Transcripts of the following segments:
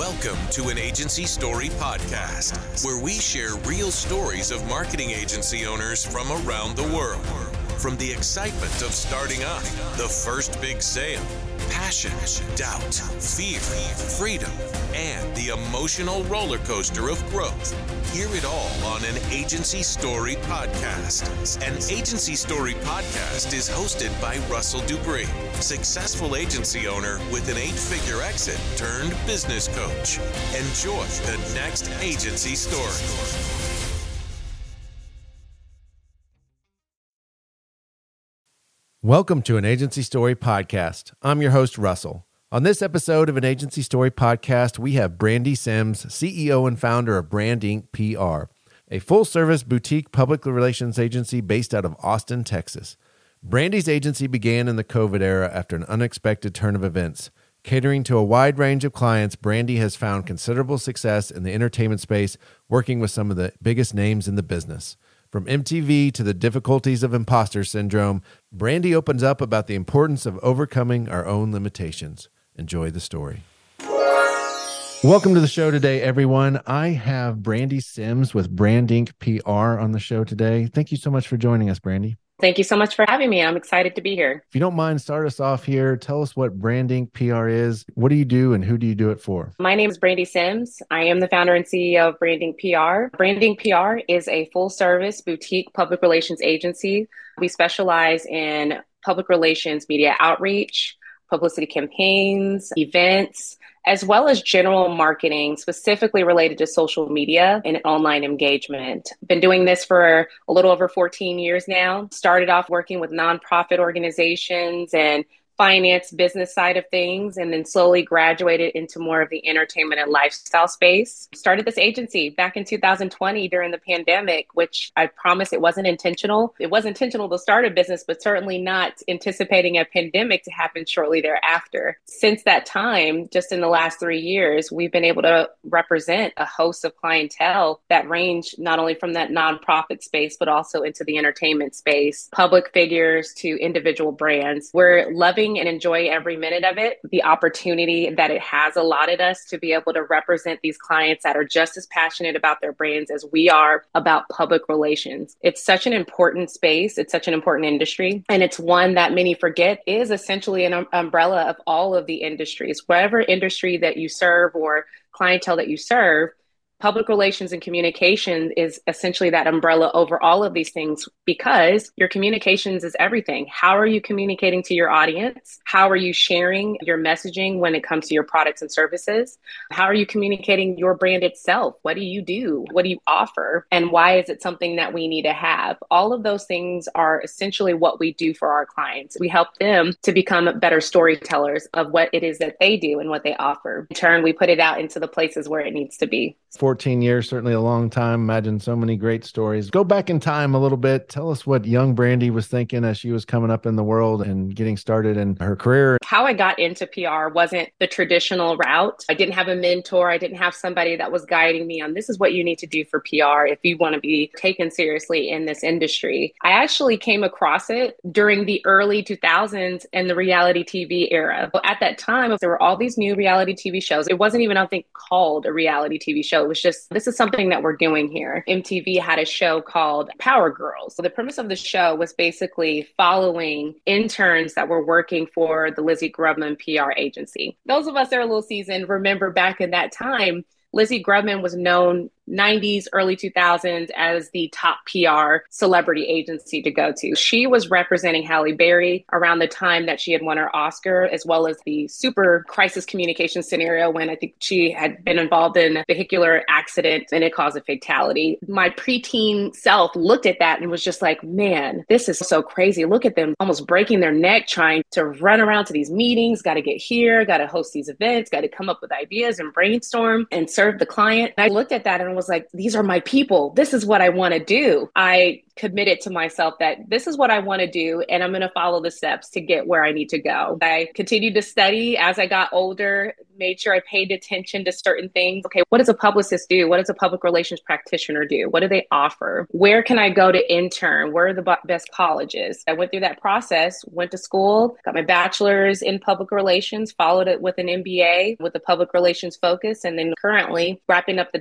Welcome to an Agency Story podcast, where we share real stories of marketing agency owners from around the world. From the excitement of starting up, the first big sale, passion, doubt, fear, freedom, and the emotional roller coaster of growth. Hear it all on an Agency Story podcast. An Agency Story podcast is hosted by Russell Dupree, successful agency owner with an eight figure exit turned business coach. Enjoy the next Agency Story. Welcome to an Agency Story podcast. I'm your host, Russell. On this episode of an Agency Story podcast, we have Brandi Sims, CEO and founder of Brandinc PR, a full service boutique public relations agency based out of Austin, Texas. Brandi's agency began in the COVID era after an unexpected turn of events. Catering to a wide range of clients, Brandi has found considerable success in the entertainment space, working with some of the biggest names in the business. From MTV to the difficulties of imposter syndrome, Brandi opens up about the importance of overcoming our own limitations. Enjoy the story. Welcome to the show today, everyone. I have Brandi Sims with Brandinc PR on the show today. Thank you so much for joining us, Brandi. Thank you so much for having me. I'm excited to be here. If you don't mind, start us off here. Tell us what Brandinc PR is. What do you do and who do you do it for? My name is Brandi Sims. I am the founder and CEO of Brandinc PR. Brandinc PR is a full service boutique public relations agency. We specialize in public relations, media outreach, publicity campaigns, events, as well as general marketing specifically related to social media and online engagement. Been doing this for a little over 14 years now. Started off working with nonprofit organizations and finance business side of things and then slowly graduated into more of the entertainment and lifestyle space. Started this agency back in 2020 during the pandemic, which I promise it wasn't intentional. It was intentional to start a business, but certainly not anticipating a pandemic to happen shortly thereafter. Since that time, just in the last three years, we've been able to represent a host of clientele that range not only from that nonprofit space, but also into the entertainment space, public figures to individual brands. We're loving and enjoy every minute of it. The opportunity that it has allotted us to be able to represent these clients that are just as passionate about their brands as we are about public relations. It's such an important space, it's such an important industry, and it's one that many forget is essentially an um- umbrella of all of the industries. Whatever industry that you serve or clientele that you serve, public relations and communication is essentially that umbrella over all of these things because your communications is everything. How are you communicating to your audience? How are you sharing your messaging when it comes to your products and services? How are you communicating your brand itself? What do you do? What do you offer? And why is it something that we need to have? All of those things are essentially what we do for our clients. We help them to become better storytellers of what it is that they do and what they offer. In turn, we put it out into the places where it needs to be. 14 years, certainly a long time. Imagine so many great stories. Go back in time a little bit. Tell us what young Brandi was thinking as she was coming up in the world and getting started in her career. How I got into PR wasn't the traditional route. I didn't have a mentor, I didn't have somebody that was guiding me on this is what you need to do for PR if you want to be taken seriously in this industry. I actually came across it during the early 2000s and the reality TV era. At that time, there were all these new reality TV shows. It wasn't even, I think, called a reality TV show. It was just, this is something that we're doing here. MTV had a show called Power Girls. So the premise of the show was basically following interns that were working for the Lizzie Grubman PR agency. Those of us that are a little seasoned remember back in that time, Lizzie Grubman was known 90s, early 2000s as the top PR celebrity agency to go to. She was representing Halle Berry around the time that she had won her Oscar, as well as the super crisis communication scenario when I think she had been involved in a vehicular accident and it caused a fatality. My preteen self looked at that and was just like, man, this is so crazy. Look at them almost breaking their neck trying to run around to these meetings, got to get here, got to host these events, got to come up with ideas and brainstorm and serve the client. And I looked at that and was like, these are my people. This is what I want to do. I committed to myself that this is what I want to do and I'm going to follow the steps to get where I need to go. I continued to study as I got older, made sure I paid attention to certain things. Okay, what does a publicist do? What does a public relations practitioner do? What do they offer? Where can I go to intern? Where are the best colleges? I went through that process, went to school, got my bachelor's in public relations, followed it with an MBA with a public relations focus, and then currently wrapping up the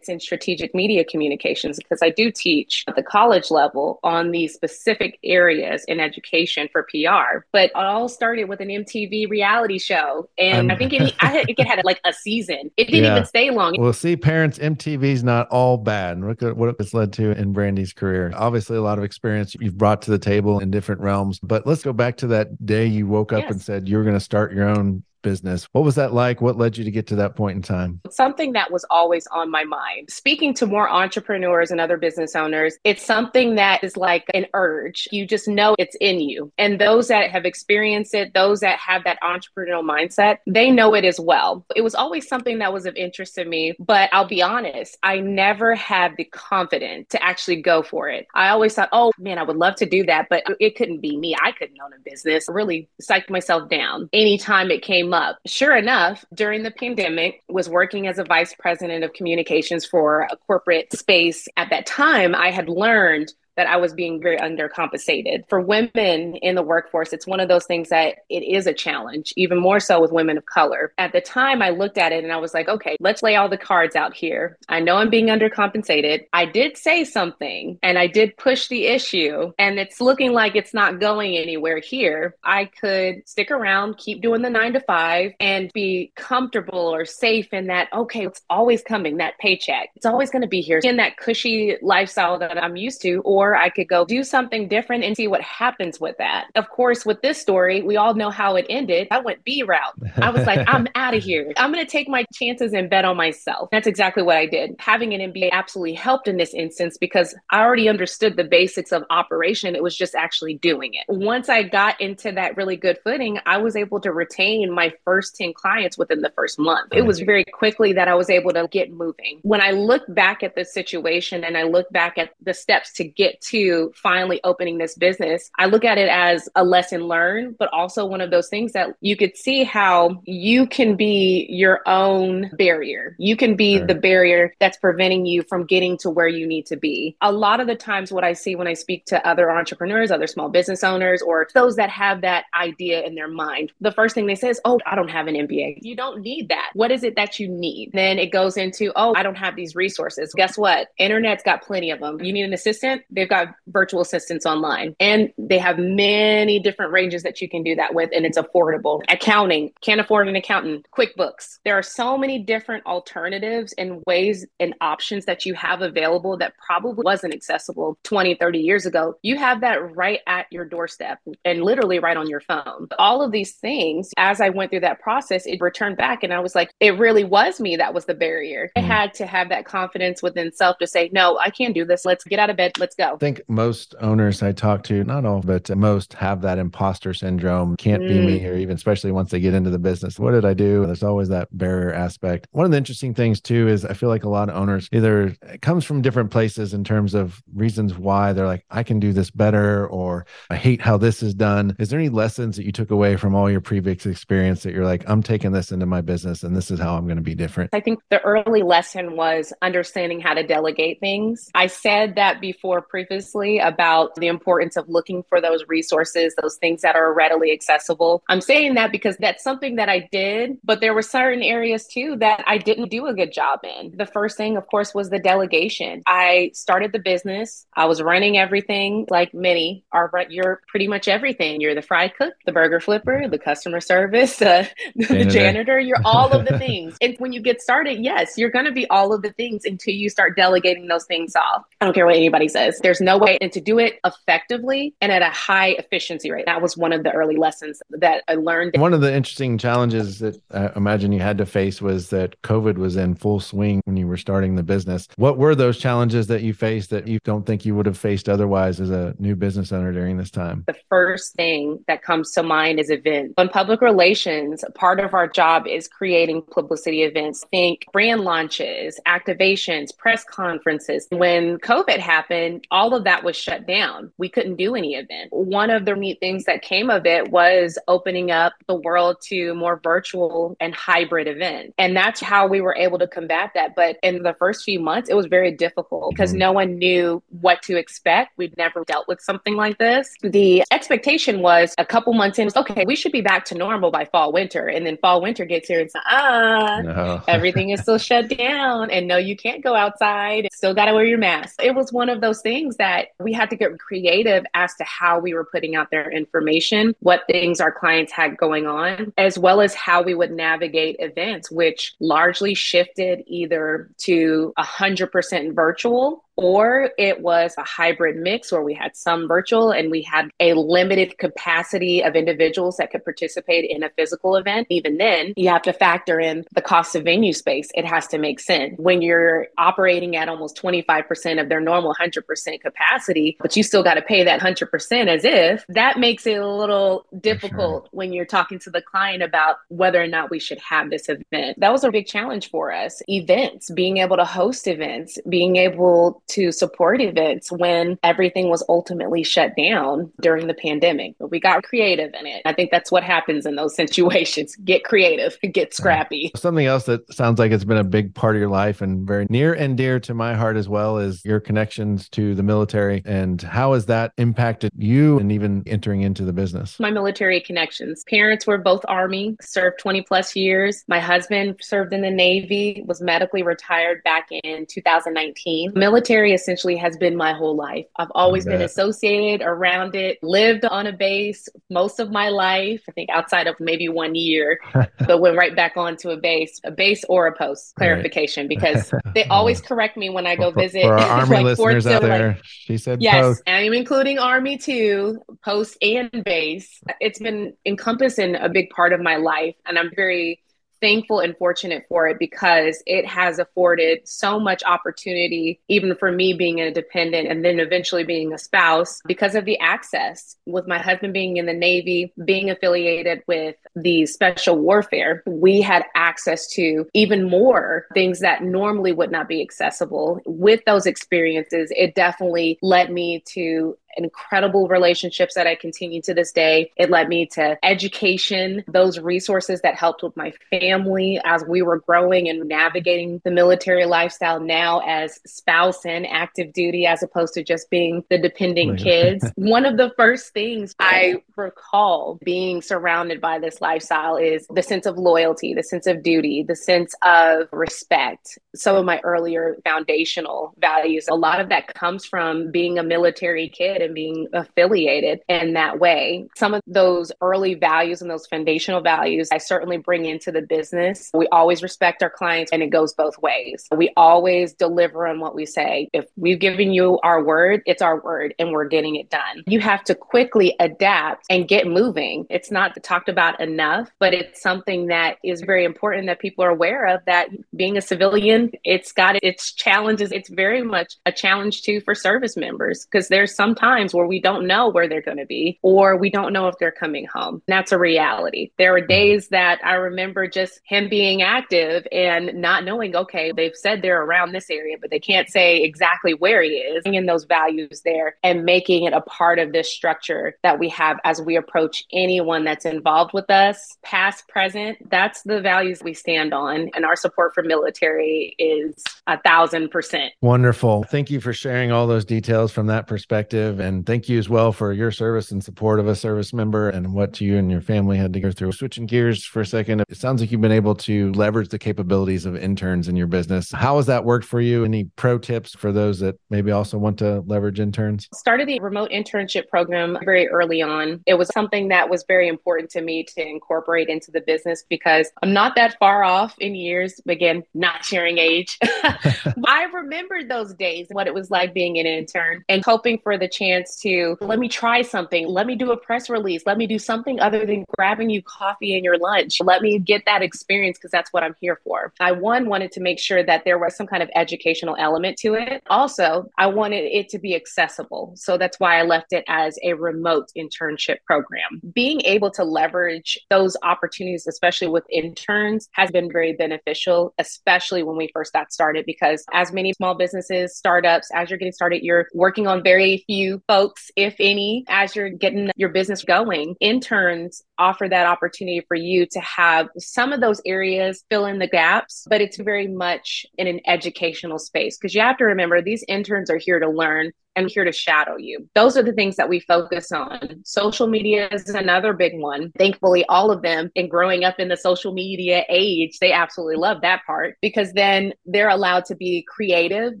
in strategic media communications because I do teach at the college level on these specific areas in education for PR. But it all started with an MTV reality show. And I'm, i think it, I had, it had like a season. It didn't yeah. even stay long. Well, see, parents, MTV's not all bad. Look at what it's led to in Brandi's career. Obviously, a lot of experience you've brought to the table in different realms. But let's go back to that day you woke up yes. and said you were going to start your own business. What was that like? What led you to get to that point in time? Something that was always on my mind. Speaking to more entrepreneurs and other business owners, it's something that is like an urge. You just know it's in you. And those that have experienced it, those that have that entrepreneurial mindset, they know it as well. It was always something that was of interest to me, but I'll be honest, I never had the confidence to actually go for it. I always thought, oh man, I would love to do that, but it couldn't be me. I couldn't own a business. I really psyched myself down anytime it came came Sure enough, during the pandemic, was working as a vice president of communications for a corporate space. At that time, I had learned that I was being very undercompensated. For women in the workforce, it's one of those things that it is a challenge, even more so with women of color. At the time, I looked at it and I was like, okay, let's lay all the cards out here. I know I'm being undercompensated. I did say something and I did push the issue, and it's looking like it's not going anywhere here. I could stick around, keep doing the nine to five, and be comfortable or safe in that, okay, it's always coming, that paycheck. It's always going to be here in that cushy lifestyle that I'm used to, or I could go do something different and see what happens with that. Of course, with this story, we all know how it ended. I went B route. I was like, I'm out of here. I'm going to take my chances and bet on myself. That's exactly what I did. Having an MBA absolutely helped in this instance because I already understood the basics of operation. It was just actually doing it. Once I got into that really good footing, I was able to retain my first 10 clients within the first month. It was very quickly that I was able to get moving. When I look back at the situation and I look back at the steps to get to finally opening this business, I look at it as a lesson learned, but also one of those things that you could see how you can be your own barrier. You can be right. the barrier that's preventing you from getting to where you need to be. A lot of the times, what I see when I speak to other entrepreneurs, other small business owners, or those that have that idea in their mind, the first thing they say is, Oh, I don't have an MBA. You don't need that. What is it that you need? Then it goes into, Oh, I don't have these resources. Guess what? Internet's got plenty of them. You need an assistant? They've they've got virtual assistants online and they have many different ranges that you can do that with and it's affordable. Accounting, can't afford an accountant, QuickBooks. There are so many different alternatives and ways and options that you have available that probably wasn't accessible 20, 30 years ago. You have that right at your doorstep and literally right on your phone. All of these things, as I went through that process, it returned back and I was like, it really was me that was the barrier. I mm-hmm. had to have that confidence within self to say, no, I can't do this. Let's get out of bed. Let's go. I think most owners I talk to, not all, but most have that imposter syndrome. Can't mm. be me, mm. or even especially once they get into the business. What did I do? There's always that barrier aspect. One of the interesting things too is I feel like a lot of owners either it comes from different places in terms of reasons why they're like, I can do this better, or I hate how this is done. Is there any lessons that you took away from all your previous experience that you're like, I'm taking this into my business and this is how I'm going to be different? I think the early lesson was understanding how to delegate things. I said that before previously previously about the importance of looking for those resources, those things that are readily accessible. I'm saying that because that's something that I did, but there were certain areas too that I didn't do a good job in. The first thing, of course, was the delegation. I started the business, I was running everything like many are, you're pretty much everything. You're the fry cook, the burger flipper, the customer service, uh, the janitor, you're all of the things. and when you get started, yes, you're going to be all of the things until you start delegating those things off. I don't care what anybody says There's no way and to do it effectively and at a high efficiency rate. That was one of the early lessons that I learned. One of the interesting challenges that I imagine you had to face was that COVID was in full swing when you were starting the business. What were those challenges that you faced that you don't think you would have faced otherwise as a new business owner during this time? The first thing that comes to mind is events. In public relations, part of our job is creating publicity events. Think brand launches, activations, press conferences. When COVID happened, all of that was shut down. We couldn't do any event. One of the neat things that came of it was opening up the world to more virtual and hybrid events. And that's how we were able to combat that. But in the first few months, it was very difficult because mm-hmm. no one knew what to expect. We'd never dealt with something like this. The expectation was a couple months in, okay, we should be back to normal by fall, winter. And then fall, winter gets here and it's ah, no. everything is still shut down. And no, you can't go outside. Still got to wear your mask. It was one of those things that we had to get creative as to how we were putting out their information, what things our clients had going on, as well as how we would navigate events, which largely shifted either to 100% virtual or it was a hybrid mix where we had some virtual and we had a limited capacity of individuals that could participate in a physical event. Even then, you have to factor in the cost of venue space. It has to make sense. When you're operating at almost 25% of their normal 100% capacity, but you still got to pay that 100% as if, that makes it a little difficult sure. when you're talking to the client about whether or not we should have this event. That was a big challenge for us. Events, being able to host events, being able to support events when everything was ultimately shut down during the pandemic. But we got creative in it. I think that's what happens in those situations. Get creative, get scrappy. Something else that sounds like it's been a big part of your life and very near and dear to my heart as well is your connections to the military and how has that impacted you and even entering into the business? My military connections. Parents were both Army, served 20 plus years. My husband served in the Navy, was medically retired back in 2019. Military military essentially has been my whole life. I've always been associated around it, lived on a base most of my life, I think outside of maybe one year, but went right back onto a base, a base or a post clarification right. because they always correct me when I go for, visit. For our Army like listeners out there, like, she said yes, post. I'm including Army too, post and base. It's been encompassing a big part of my life and I'm very thankful and fortunate for it because it has afforded so much opportunity, even for me being a dependent and then eventually being a spouse, because of the access. With my husband being in the Navy, being affiliated with the special warfare, we had access to even more things that normally would not be accessible. With those experiences, it definitely led me to incredible relationships that I continue to this day. It led me to education, those resources that helped with my family as we were growing and navigating the military lifestyle now as spouse and active duty, as opposed to just being the dependent kids. One of the first things I recall being surrounded by this lifestyle is the sense of loyalty, the sense of duty, the sense of respect. Some of my earlier foundational values, a lot of that comes from being a military kid and being affiliated in that way. Some of those early values and those foundational values I certainly bring into the business. We always respect our clients and it goes both ways. We always deliver on what we say. If we've given you our word, it's our word and we're getting it done. You have to quickly adapt and get moving. It's not talked about enough, but it's something that is very important that people are aware of that being a civilian, it's got its challenges. It's very much a challenge too for service members because there's sometimes times where we don't know where they're going to be or we don't know if they're coming home. That's a reality. There are mm-hmm. days that I remember just him being active and not knowing, okay, they've said they're around this area, but they can't say exactly where he is. In those values there and making it a part of this structure that we have as we approach anyone that's involved with us, past, present. That's the values we stand on. And our support for military is a thousand percent. Wonderful. Thank you for sharing all those details from that perspective. And thank you as well for your service and support of a service member and what you and your family had to go through. Switching gears for a second, it sounds like you've been able to leverage the capabilities of interns in your business. How has that worked for you? Any pro tips for those that maybe also want to leverage interns? Started the remote internship program very early on. It was something that was very important to me to incorporate into the business because I'm not that far off in years. Again, not sharing age. I remembered those days, what it was like being an intern and hoping for the chance to let me try something. Let me do a press release. Let me do something other than grabbing you coffee and your lunch. Let me get that experience because that's what I'm here for. I, one, wanted to make sure that there was some kind of educational element to it. Also, I wanted it to be accessible. So that's why I left it as a remote internship program. Being able to leverage those opportunities, especially with interns, has been very beneficial, especially when we first got started, because as many small businesses, startups, as you're getting started, you're working on very few folks, if any, as you're getting your business going. Interns offer that opportunity for you to have some of those areas fill in the gaps, but it's very much in an educational space because you have to remember these interns are here to learn and here to shadow you. Those are the things that we focus on. Social media is another big one. Thankfully, all of them, in growing up in the social media age, they absolutely love that part because then they're allowed to be creative.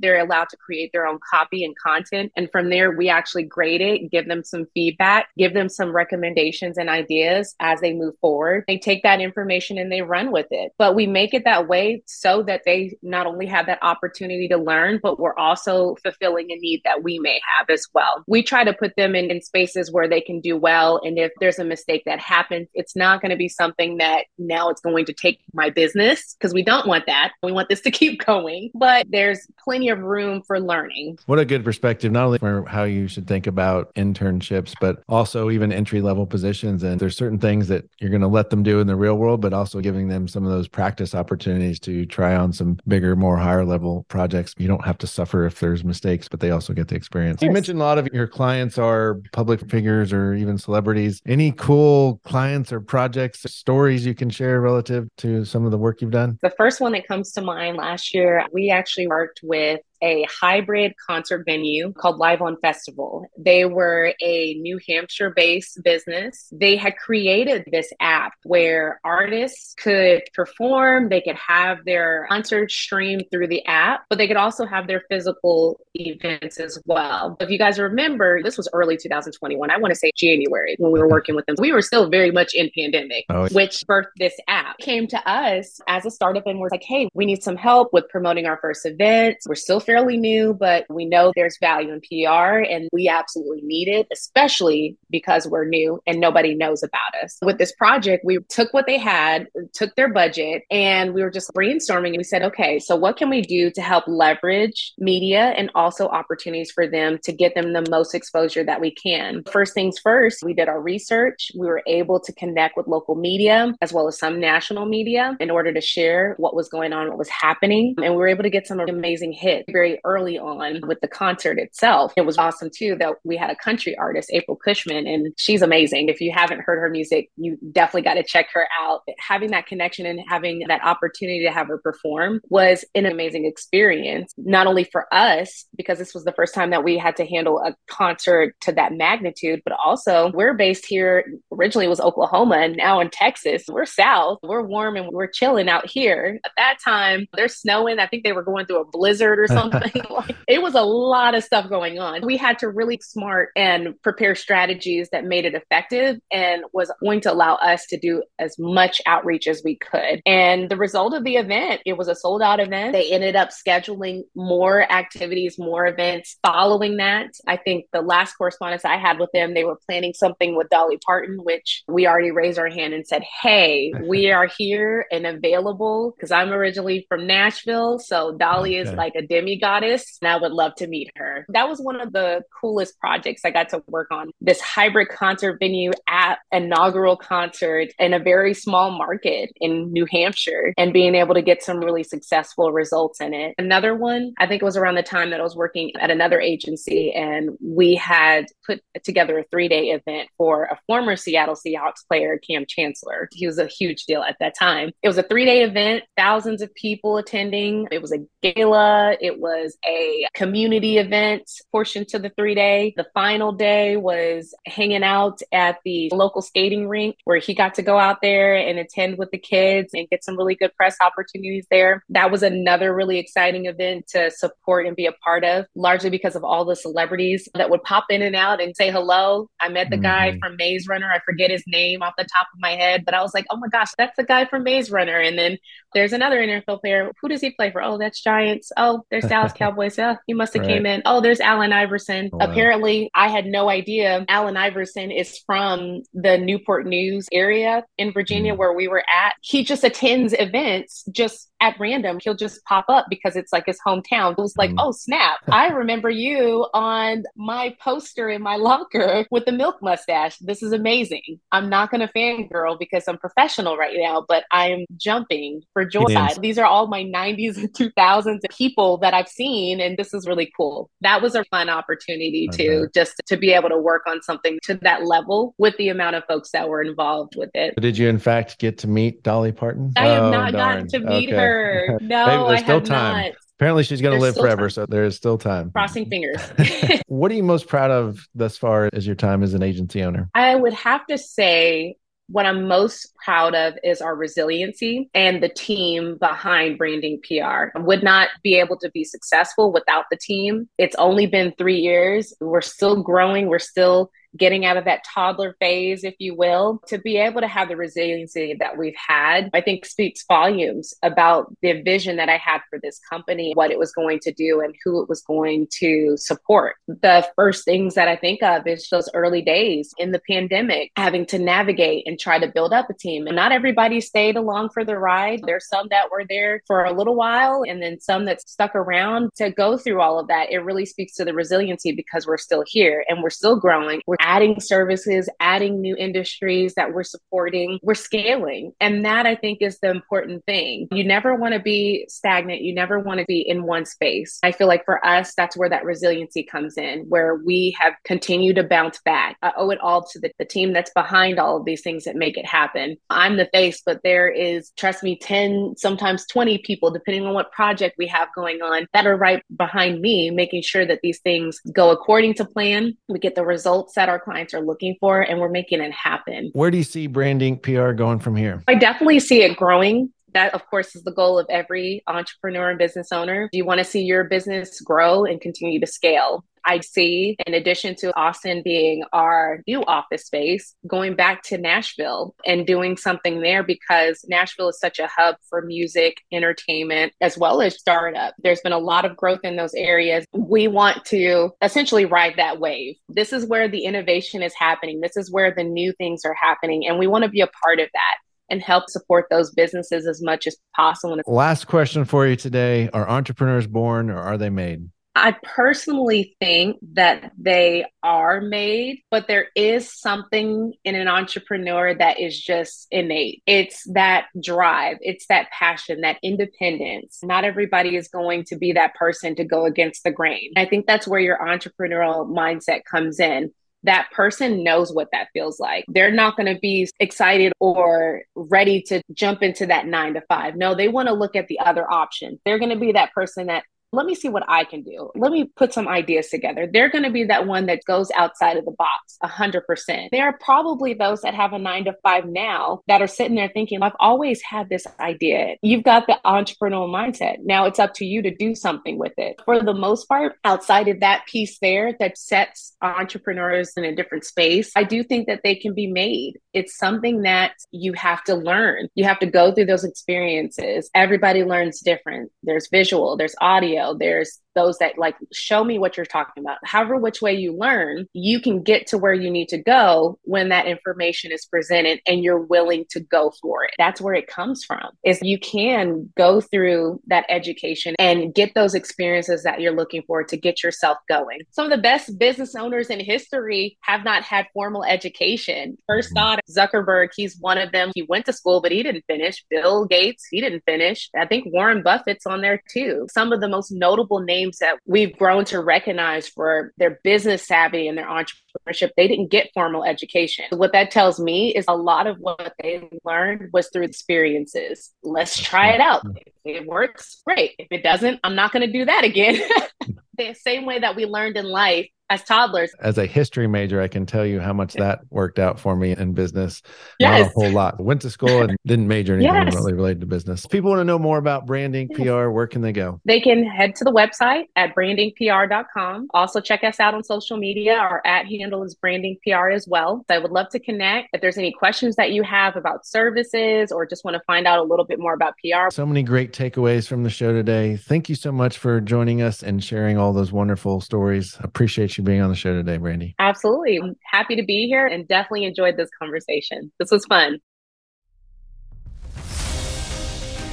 They're allowed to create their own copy and content. And from there, we actually grade it, give them some feedback, give them some recommendations and ideas as they move forward. They take that information and they run with it. But we make it that way so that they not only have that opportunity to learn, but we're also fulfilling a need that we may have as well. We try to put them in, in spaces where they can do well. And if there's a mistake that happens, it's not going to be something that now it's going to take my business because we don't want that. We want this to keep going, but there's plenty of room for learning. What a good perspective, not only for how you should think about internships, but also even entry level positions. And there's certain things that you're going to let them do in the real world, but also giving them some of those practice opportunities to try on some bigger, more higher level projects. You don't have to suffer if there's mistakes, but they also get the experience experience. You mentioned a lot of your clients are public figures or even celebrities. Any cool clients or projects, stories you can share relative to some of the work you've done? The first one that comes to mind last year, we actually worked with a hybrid concert venue called Live on Festival. They were a New Hampshire based business. They had created this app where artists could perform, they could have their concert streamed through the app, but they could also have their physical events as well. If you guys remember, this was early 2021. I want to say January when we were working with them. We were still very much in pandemic, oh. which birthed this app. Came to us as a startup and was like, hey, we need some help with promoting our first event. We're still fairly new, but we know there's value in PR and we absolutely need it, especially because we're new and nobody knows about us. With this project, we took what they had, took their budget, and we were just brainstorming and we said, okay, so what can we do to help leverage media and also opportunities for them to get them the most exposure that we can? First things first, we did our research. We were able to connect with local media as well as some national media in order to share what was going on, what was happening. And we were able to get some amazing hits very early on with the concert itself. It was awesome too that we had a country artist, April Cushman, and she's amazing. If you haven't heard her music, you definitely got to check her out. Having that connection and having that opportunity to have her perform was an amazing experience, not only for us, because this was the first time that we had to handle a concert to that magnitude, but also we're based here originally was Oklahoma and now in Texas. We're south, we're warm and we're chilling out here. At that time, they're snowing. I think they were going through a blizzard or something something. like, it was a lot of stuff going on. We had to really smart and prepare strategies that made it effective and was going to allow us to do as much outreach as we could. And the result of the event, it was a sold out event. They ended up scheduling more activities, more events following that. I think the last correspondence I had with them, they were planning something with Dolly Parton, which we already raised our hand and said, Hey, we are here and available because I'm originally from Nashville. So Dolly okay. is like a demi goddess, and I would love to meet her. That was one of the coolest projects I got to work on. This hybrid concert venue at inaugural concert in a very small market in New Hampshire and being able to get some really successful results in it. Another one, I think it was around the time that I was working at another agency and we had put together a three day event for a former Seattle Seahawks player, Kam Chancellor. He was a huge deal at that time. It was a three day event, thousands of people attending. It was a gala. It was was a community event portion to the three day. The final day was hanging out at the local skating rink where he got to go out there and attend with the kids and get some really good press opportunities there. That was another really exciting event to support and be a part of, largely because of all the celebrities that would pop in and out and say hello. I met the mm-hmm. guy from Maze Runner. I forget his name off the top of my head, but I was like, oh my gosh, that's the guy from Maze Runner. And then There's another NFL player. Who does he play for? Oh, that's Giants. Oh, there's Dallas Cowboys. Yeah, he must have right. came in. Oh, there's Allen Iverson. Wow. Apparently, I had no idea Allen Iverson is from the Newport News area in Virginia mm. where we were at. He just attends events just at random. He'll just pop up because it's like his hometown. It was like, mm. oh snap! I remember you on my poster in my locker with the milk mustache. This is amazing. I'm not going to fangirl because I'm professional right now, but I'm jumping for joy. These are all my 90s and 2000s people that I've seen, and this is really cool. That was a fun opportunity okay. to just to be able to work on something to that level with the amount of folks that were involved with it. Did you, in fact, get to meet Dolly Parton? I have oh, not darn. gotten to meet okay. her. No, I have time. not. Apparently, she's going to live forever, time. so there is still time. Crossing fingers. what are you most proud of thus far as your time as an agency owner? I would have to say what I'm most proud of is our resiliency and the team behind Brandinc PR. I would not be able to be successful without the team. It's only been three years. We're still growing. We're still getting out of that toddler phase, if you will, to be able to have the resiliency that we've had, I think speaks volumes about the vision that I had for this company, what it was going to do, and who it was going to support. The first things that I think of is those early days in the pandemic, having to navigate and try to build up a team. And not everybody stayed along for the ride. There's some that were there for a little while, and then some that stuck around to go through all of that. It really speaks to the resiliency because we're still here and we're still growing. We're adding services, adding new industries that we're supporting, we're scaling. And that I think is the important thing. You never want to be stagnant. You never want to be in one space. I feel like for us, that's where that resiliency comes in, where we have continued to bounce back. I owe it all to the, the team that's behind all of these things that make it happen. I'm the face, but there is, trust me, 10, sometimes 20 people, depending on what project we have going on, that are right behind me, making sure that these things go according to plan. We get the results that that our clients are looking for and we're making it happen. Where do you see Brandinc PR going from here? I definitely see it growing that of course is the goal of every entrepreneur and business owner Do you want to see your business grow and continue to scale I see, in addition to Austin being our new office space, going back to Nashville and doing something there because Nashville is such a hub for music, entertainment, as well as startup. There's been a lot of growth in those areas. We want to essentially ride that wave. This is where the innovation is happening, this is where the new things are happening, and we want to be a part of that and help support those businesses as much as possible. Last question for you today Are entrepreneurs born or are they made? I personally think that they are made, but there is something in an entrepreneur that is just innate. It's that drive, it's that passion, that independence. Not everybody is going to be that person to go against the grain. I think that's where your entrepreneurial mindset comes in that person knows what that feels like. They're not going to be excited or ready to jump into that nine to five. No, they want to look at the other option. They're going to be that person that let me see what I can do. Let me put some ideas together. They're going to be that one that goes outside of the box 100%. There are probably those that have a nine to five now that are sitting there thinking, I've always had this idea. You've got the entrepreneurial mindset. Now it's up to you to do something with it. For the most part, outside of that piece there that sets entrepreneurs in a different space, I do think that they can be made. It's something that you have to learn. You have to go through those experiences. Everybody learns different. There's visual, there's audio there's those that like show me what you're talking about. However, which way you learn, you can get to where you need to go when that information is presented and you're willing to go for it. That's where it comes from. Is you can go through that education and get those experiences that you're looking for to get yourself going. Some of the best business owners in history have not had formal education. First mm-hmm. thought Zuckerberg, he's one of them. He went to school, but he didn't finish. Bill Gates, he didn't finish. I think Warren Buffett's on there too. Some of the most notable names names that we've grown to recognize for their business savvy and their entrepreneurship, they didn't get formal education. What that tells me is a lot of what they learned was through experiences. Let's try it out. If it works, great. If it doesn't, I'm not going to do that again. the same way that we learned in life as toddlers. As a history major, I can tell you how much that worked out for me in business. Yes. Not a whole lot. Went to school and didn't major in anything Yes. really related to business. If people want to know more about Brandinc, Yes. PR, where can they go? They can head to the website at brandincpr.com. Also, check us out on social media. Our at handle is brandincpr as well. So I would love to connect. If there's any questions that you have about services or just want to find out a little bit more about PR, So many great takeaways from the show today. Thank you so much for joining us and sharing all those wonderful stories. Appreciate you being on the show today, Brandi. absolutely. I'm happy to be here and definitely enjoyed this conversation. This was fun.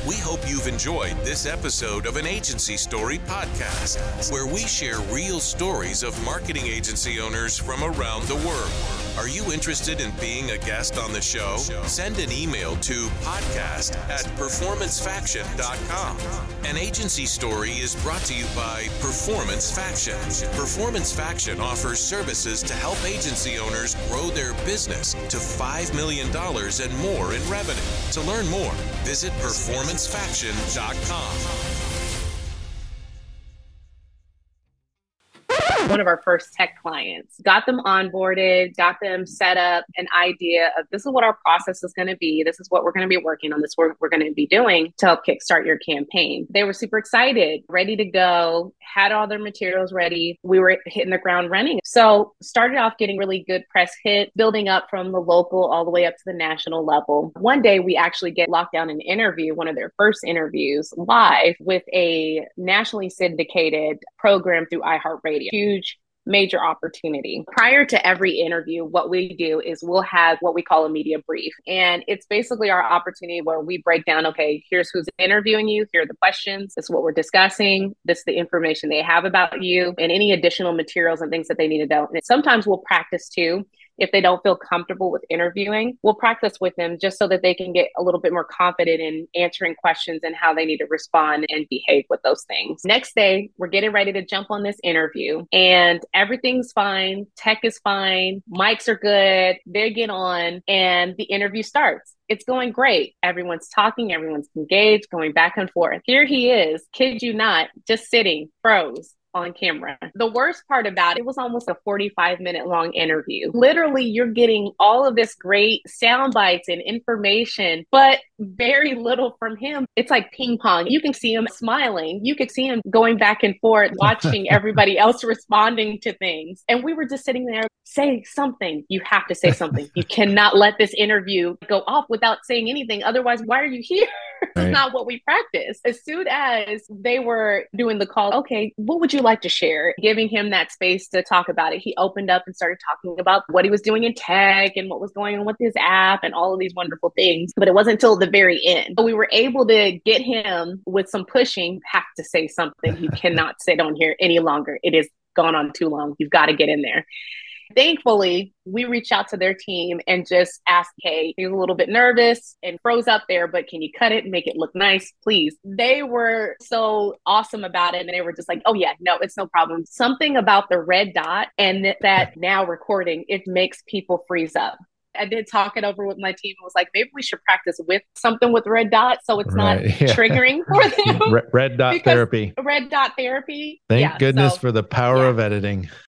We hope you've enjoyed this episode of an Agency Story podcast, where we share real stories of marketing agency owners from around the world. Are you interested in being a guest on the show? Send an email to podcast at performancefaction.com. An agency story is brought to you by Performance Faction. Performance Faction offers services to help agency owners grow their business to $5 million and more in revenue. To learn more, visit performancefaction.com. one of our first tech clients. Got them onboarded, got them set up an idea of this is what our process is going to be. This is what we're going to be working on. This is what we're going to be doing to help kickstart your campaign. They were super excited, ready to go, had all their materials ready. We were hitting the ground running. So started off getting really good press hit, building up from the local all the way up to the national level. One day we actually get locked down an interview, one of their first interviews live with a nationally syndicated program through iHeartRadio. Huge major opportunity. Prior to every interview, what we do is we'll have what we call a media brief. And it's basically our opportunity where we break down okay, here's who's interviewing you, here are the questions, this is what we're discussing, this is the information they have about you, and any additional materials and things that they need to know. And sometimes we'll practice too. If they don't feel comfortable with interviewing, we'll practice with them just so that they can get a little bit more confident in answering questions and how they need to respond and behave with those things. Next day, we're getting ready to jump on this interview and everything's fine. Tech is fine. Mics are good. They get on and the interview starts. It's going great. Everyone's talking, everyone's engaged, going back and forth. Here he is, kid you not, just sitting, froze on camera. The worst part about it, it was almost a 45 minute long interview. Literally, you're getting all of this great sound bites and information, but very little from him. It's like ping pong. You can see him smiling. You could see him going back and forth, watching everybody else responding to things. And we were just sitting there, say something. You have to say something. You cannot let this interview go off without saying anything. Otherwise, why are you here? Right. It's not what we practice. As soon as they were doing the call, okay, what would you like to share? Giving him that space to talk about it. He opened up and started talking about what he was doing in tech and what was going on with his app and all of these wonderful things. But it wasn't until the very end. But We were able to get him with some pushing, have to say something. You cannot sit on here any longer. It has gone on too long. You've got to get in there. Thankfully, we reached out to their team and just asked, Hey, he was a little bit nervous and froze up there, but can you cut it and make it look nice, please? They were so awesome about it. And they were just like, Oh, yeah, no, it's no problem. Something about the red dot and that- now recording, it makes people freeze up. I did talk it over with my team. It was like, maybe we should practice with something with red dot so it's not yeah. triggering for them. Red, red dot therapy. red dot therapy. Thank Yeah, goodness so- for the power yeah. of editing.